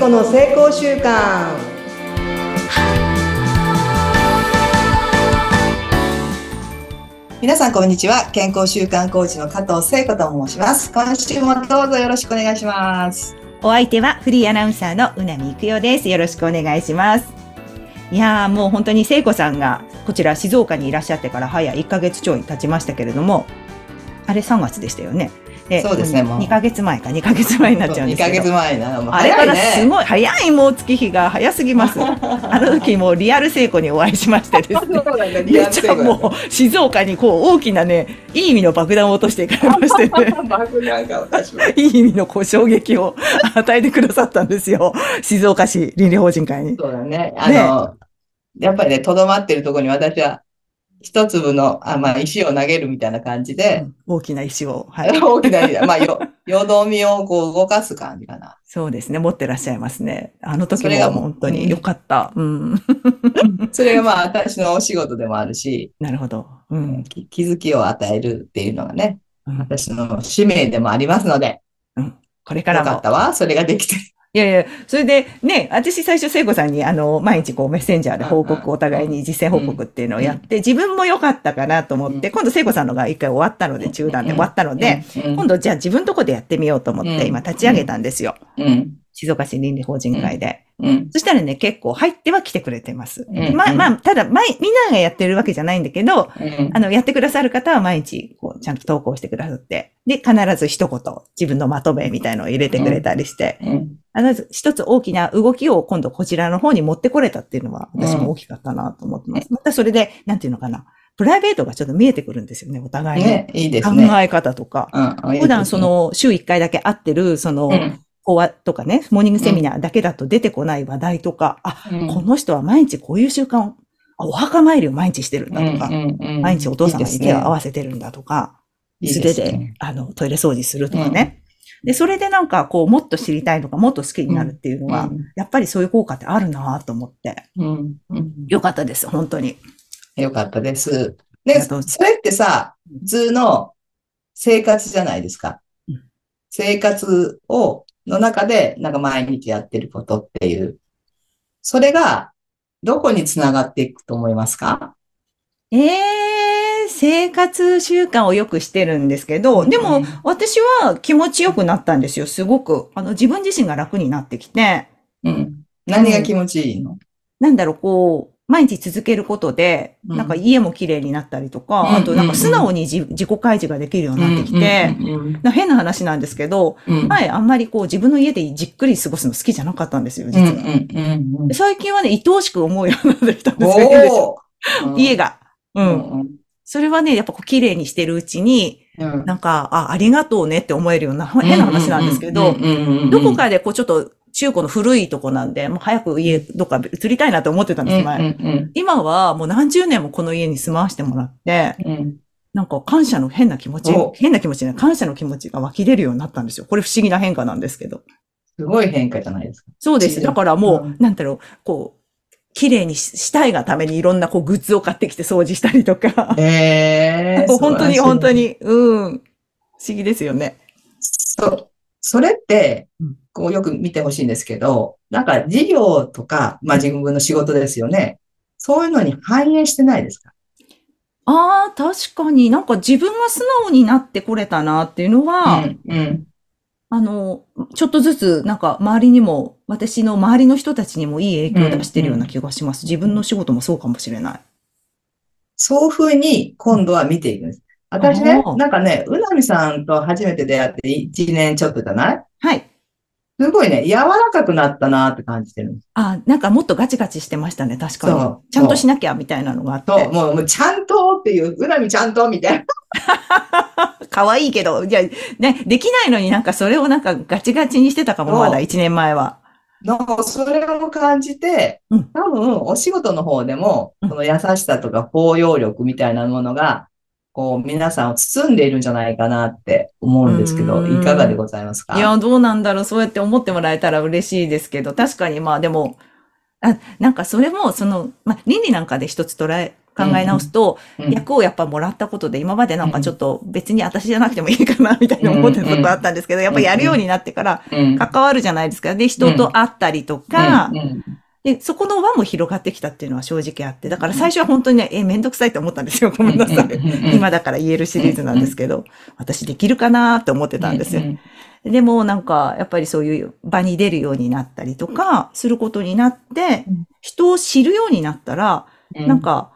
子の成功習慣皆さんこんにちは。健康習慣コーチの加藤聖子と申します。今週もどうぞよろしくお願いします。お相手はフリーアナウンサーのうなみいくよです。よろしくお願いします。いやーもう本当に聖子さんがこちら静岡にいらっしゃってから早1ヶ月ちょい経ちましたけれどもあれ3月でしたよね。でそうですね、もう。2ヶ月前か、2ヶ月前になっちゃうんですけど。2ヶ月前なの。あれからすごい、早いもう月日が早すぎます。あの時もリアル成功にお会いしましてですね。めっちゃもう静岡にこう大きなね、いい意味の爆弾を落としていかれましてね。爆弾がいい意味のこう衝撃を与えてくださったんですよ。静岡市倫理法人会に。そうだね。あの、ね、やっぱりね、とどまってるところに私は一粒の、あまあ、石を投げるみたいな感じで。うん、大きな石を。はい。大きな石、まあ、よ、よどみをこう動かす感じかな。そうですね。持ってらっしゃいますね。あの時も本当に良かった。うん。それがまあ、私のお仕事でもあるし。なるほど。うん。気づきを与えるっていうのがね、うん、私の使命でもありますので。うん。これからも。よかったわ。それができて。いやいや、それでね、私最初聖子さんにあの、毎日こうメッセンジャーで報告、お互いに実践報告っていうのをやって、自分も良かったかなと思って、今度聖子さんのが一回終わったので、中断で終わったので、今度じゃあ自分とこでやってみようと思って今立ち上げたんですよ。静岡市倫理法人会で。うん、そしたらね、結構入っては来てくれてます。うん、まあ、まあ、ただ、ま、みんながやってるわけじゃないんだけど、うん、あの、やってくださる方は毎日、こう、ちゃんと投稿してくださって、で、必ず一言、自分のまとめみたいのを入れてくれたりして、あの、一つ大きな動きを今度こちらの方に持ってこれたっていうのは、私も大きかったなと思ってます。またそれで、なんていうのかな。プライベートがちょっと見えてくるんですよね、お互いね。いいですね。考え方とか。うん、普段その、週1回だけ会ってる、その、講話とかね、モーニングセミナーだけだと出てこない話題とか、あ、この人は毎日こういう習慣を、お墓参りを毎日してるんだとか、毎日お父様に手を合わせてるんだとか、素手で、あの、トイレ掃除するとかね。で、それでなんか、こう、もっと知りたいとか、もっと好きになるっていうのは、やっぱりそういう効果ってあるなと思って。よかったです、本当に。よかったです。で、それってさ、普通の生活じゃないですか。生活をの中で、なんか毎日やってることっていう、それが、どこにつながっていくと思いますか？ええー、生活習慣をよくしてるんですけど、でも、私は気持ちよくなったんですよ、すごく。あの、自分自身が楽になってきて。うん。何が気持ちいいの、うん、なんだろう、こう、毎日続けることで、なんか家も綺麗になったりとか、うん、あとなんか素直に自己開示ができるようになってきて、変な話なんですけど、うん、前あんまりこう自分の家でじっくり過ごすの好きじゃなかったんですよ、実は。最近はね、愛おしく思うようになってきたんですよ、家が。うん。それはね、やっぱこう綺麗にしてるうちに、なんか、あ、ありがとうねって思えるような変な話なんですけど、どこかでこうちょっと中古の古いとこなんで、もう早く家どっか移りたいなと思ってたんです、前。うんうんうん、今はもう何十年もこの家に住まわしてもらって、うん、なんか感謝の変な気持ち、変な気持ちね、感謝の気持ちが湧き出るようになったんですよ。これ不思議な変化なんですけど。すごい変化じゃないですか。そうです。だからもう、うん、なんだろう、こう、綺麗にしたいがためにいろんなこうグッズを買ってきて掃除したりとか。えー、本当に本当に、うん。不思議ですよね。そう。それって、こうよく見てほしいんですけど、なんか事業とか、まあ自分の仕事ですよね。そういうのに反映してないですか？ああ、確かになんか自分が素直になってこれたなっていうのは、うん、うん、あの、ちょっとずつなんか周りにも、私の周りの人たちにもいい影響を出してるような気がします。自分の仕事もそうかもしれない。そういうふうに今度は見ていくんです。私ね、なんかね、うなみさんと初めて出会って1年ちょっとじゃない？はい。すごいね、柔らかくなったなって感じてるあ、なんかもっとガチガチしてましたね、確かに。そう。ちゃんとしなきゃみたいなのがあって。そう、もう、もうちゃんとっていう、うなみちゃんとみたいな。可愛いけど、じゃね、できないのになんかそれをなんかガチガチにしてたかも、まだ1年前は。なんかそれを感じて、多分お仕事の方でも、この優しさとか包容力みたいなものが、こう、皆さんを包んでいるんじゃないかなって思うんですけど、いかがでございますか？いや、どうなんだろう。そうやって思ってもらえたら嬉しいです。けど、確かにまあでも、あなんかそれも、その、まあ、倫理なんかで一つ捉え考え直すと、役をやっぱもらったことで、今までなんかちょっと別に私じゃなくてもいいかな、みたいな思ってたことあったんですけど、やっぱやるようになってから関わるじゃないですか。で、人と会ったりとか、で、そこの輪も広がってきたっていうのは正直あって、だから最初は本当にね、え、めんどくさいと思ったんですよ。ごめんなさい。今だから言えるシリーズなんですけど、私できるかなって思ってたんですよ。でもなんか、やっぱりそういう場に出るようになったりとか、することになって、人を知るようになったら、なんか、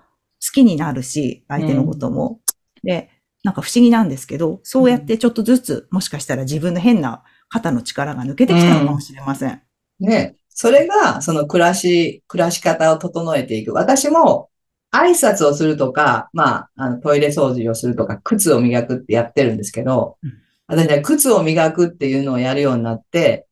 好きになるし、相手のことも。で、なんか不思議なんですけど、そうやってちょっとずつ、もしかしたら自分の変な肩の力が抜けてきたのかもしれません。ねそれが、その暮らし、暮らし方を整えていく。私も、挨拶をするとか、まあ、あのトイレ掃除をするとか、靴を磨くってやってるんですけど、うん、私ね、靴を磨くっていうのをやるようになって、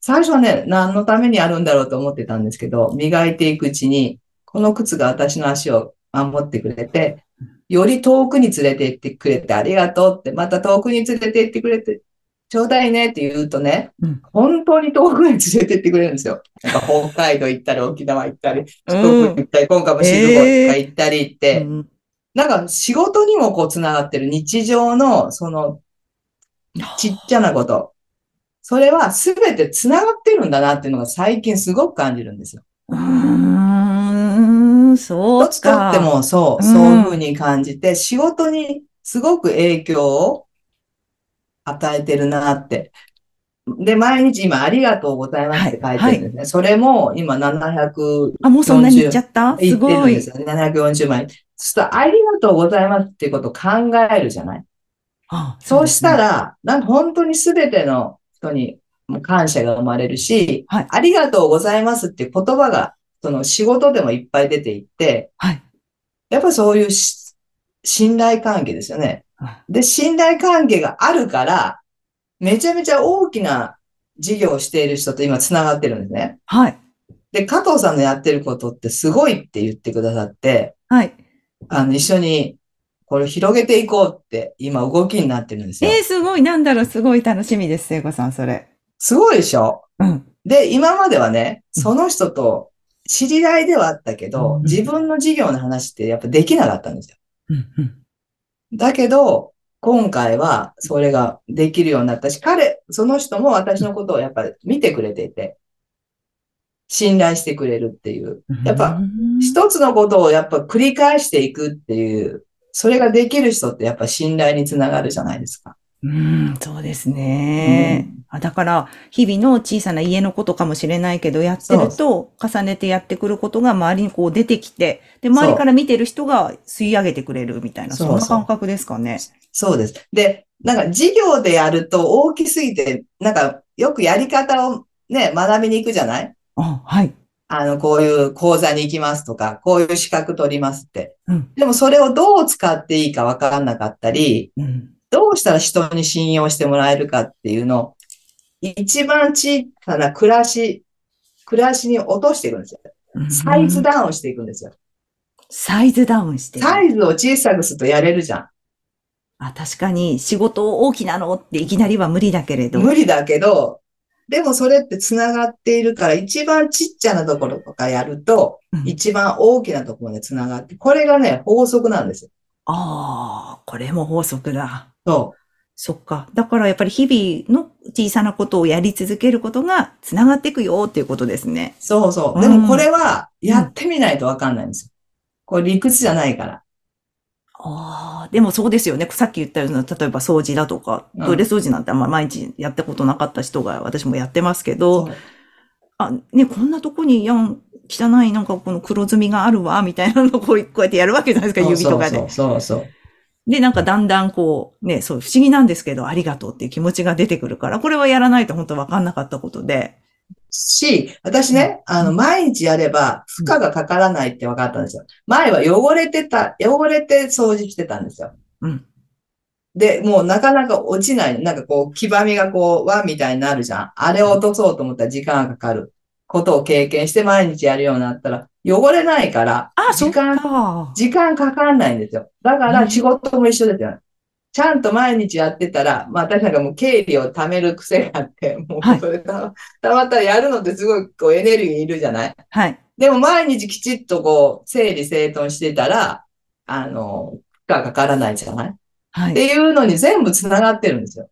最初はね、何のためにやるんだろうと思ってたんですけど、磨いていくうちに、この靴が私の足を守ってくれて、より遠くに連れて行ってくれてありがとうって、また遠くに連れて行ってくれてちょうだいねって言うとね、うん、本当に遠くに連れてってくれるんですよ。なんか北海道行ったり、沖縄行ったり、四国行ったり、今回も静岡行ったりって、なんか仕事にもこう繋がってる日常の、その、ちっちゃなこと。それはすべて繋がってるんだなっていうのが最近すごく感じるんですよ。うーん、そうか。一つとってもそう、そういうふうに感じて、仕事にすごく影響を与えてるなって。で、毎日今ありがとうございますって書いてるんですね。はいはい、それも今740。あ、もうそんなに言っちゃった？すごい。るんですよね。740枚。そしたらありがとうございますっていうことを考えるじゃない？ああそう、したら、なんか本当にすべての人に感謝が生まれるし、はい、ありがとうございますっていう言葉が、その仕事でもいっぱい出ていって、はい、やっぱそういう信頼関係ですよね。で、信頼関係があるから、めちゃめちゃ大きな事業をしている人と今繋がってるんですね。はい。で、加藤さんのやってることってすごいって言ってくださって、はい。あの、一緒にこれ広げていこうって今動きになってるんですよ。えー、すごい。なんだろう、すごい楽しみです、聖子さん、それ。すごいでしょ？うん。で、今まではね、その人と知り合いではあったけど、うん、自分の事業の話ってやっぱできなかったんですよ。うんうんだけど、今回はそれができるようになったし、彼、その人も私のことをやっぱり見てくれていて、信頼してくれるっていう。やっぱ、一つのことをやっぱ繰り返していくっていう、それができる人ってやっぱ信頼につながるじゃないですか。うん、そうですね。うん、だから、日々の小さな家のことかもしれないけど、やってると、重ねてやってくることが周りにこう出てきて、で、周りから見てる人が吸い上げてくれるみたいな、そんな感覚ですかね。そうです。で、なんか授業でやると大きすぎて、なんかよくやり方をね、学びに行くじゃない？あ、はい。あの、こういう講座に行きますとか、こういう資格取りますって。うん、でもそれをどう使っていいかわからなかったり、うんどうしたら人に信用してもらえるかっていうのを、一番小さな暮らし、暮らしに落としていくんですよ。サイズダウンしていくんですよ。サイズダウンしてサイズを小さくするとやれるじゃん。あ、確かに仕事大きなのっていきなりは無理だけれど。無理だけど、でもそれって繋がっているから、一番ちっちゃなところとかやると、うん、一番大きなところで繋がって、これがね、法則なんですよ。ああ、これも法則だ。そう。そっか。だからやっぱり日々の小さなことをやり続けることが繋がっていくよっていうことですね。そうそう。でもこれはやってみないとわかんないんですよ。これ理屈じゃないから。ああ、でもそうですよね。さっき言ったような、例えば掃除だとか、トイレ掃除なんてあんま毎日やったことなかった人が私もやってますけど、あ、ね、こんなとこにやん、汚いなんかこの黒ずみがあるわ、みたいなのをこうやってやるわけじゃないですか、指とかで。そうそうそう。で、なんかだんだんこう、ね、そう、不思議なんですけど、ありがとうっていう気持ちが出てくるから、これはやらないと本当わかんなかったことで。し、私ね、あの、毎日やれば負荷がかからないって分かったんですよ。前は汚れてた、汚れて掃除してたんですよ。うん。で、もうなかなか落ちない。なんかこう、黄ばみがこう、輪みたいになるじゃん。あれを落とそうと思ったら時間がかかることを経験して毎日やるようになったら、汚れないから、時間、時間かかんないんですよ。だから仕事も一緒ですよ。ちゃんと毎日やってたら、まあ私なんかもう経理を貯める癖があって、もうそれた,、たまったらやるのってすごいこうエネルギーいるじゃない？はい。でも毎日きちっとこう整理整頓してたら、あの、負荷かからないじゃない？はい。っていうのに全部繋がってるんですよ。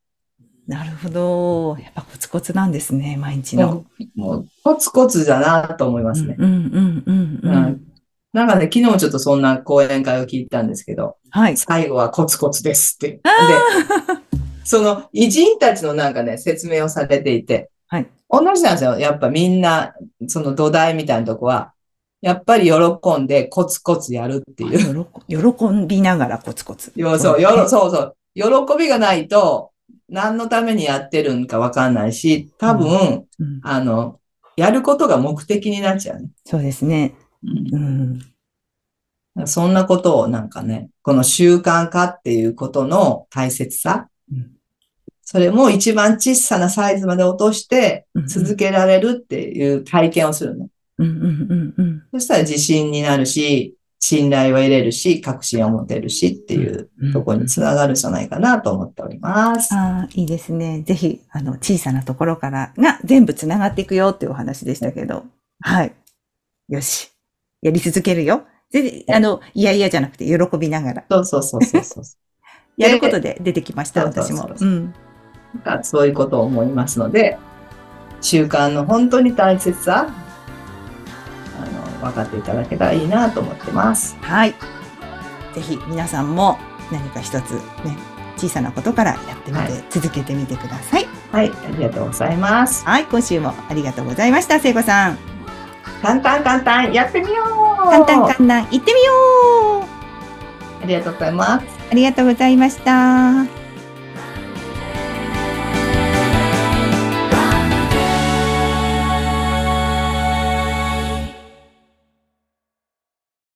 なるほど。やっぱコツコツなんですね、毎日の。もうコツコツだなと思いますね。うんうんうんうん、うん、なんかね、昨日ちょっとそんな講演会を聞いたんですけど、はい。最後はコツコツですって。で、その偉人たちのなんかね、説明をされていて、はい。同じなんですよ。やっぱみんな、その土台みたいなとこは、やっぱり喜んでコツコツやるっていう。喜びながらコツコツ。そうそう、よそうそう。喜びがないと、何のためにやってるんかわかんないし、多分、うんうん、あの、やることが目的になっちゃうね。そうですね。うん、うん、そんなことをなんかね、この習慣化っていうことの大切さ、うん、それも一番小さなサイズまで落として続けられるっていう体験をするね。うんうんうんうん、そしたら自信になるし、信頼を得れるし、確信を持てるしっていうところにつながるんじゃないかなと思っております。ああ、いいですね。ぜひ、あの、小さなところからが全部つながっていくよっていうお話でしたけど。はい。よし。やり続けるよ。で、あの、いやいやじゃなくて喜びながら。そうそうそうそうそう。やることで出てきました、私も。うん。そういうことを思いますので、習慣の本当に大切さ、分かっていただけたらいいなと思ってます。はい。ぜひ皆さんも何か一つね、小さなことからやってみて、はい、続けてみてください。はい、ありがとうございます。はい、今週もありがとうございました、聖子さん。簡単簡単、やってみよう簡単簡単、行ってみようありがとうございます。ありがとうございました。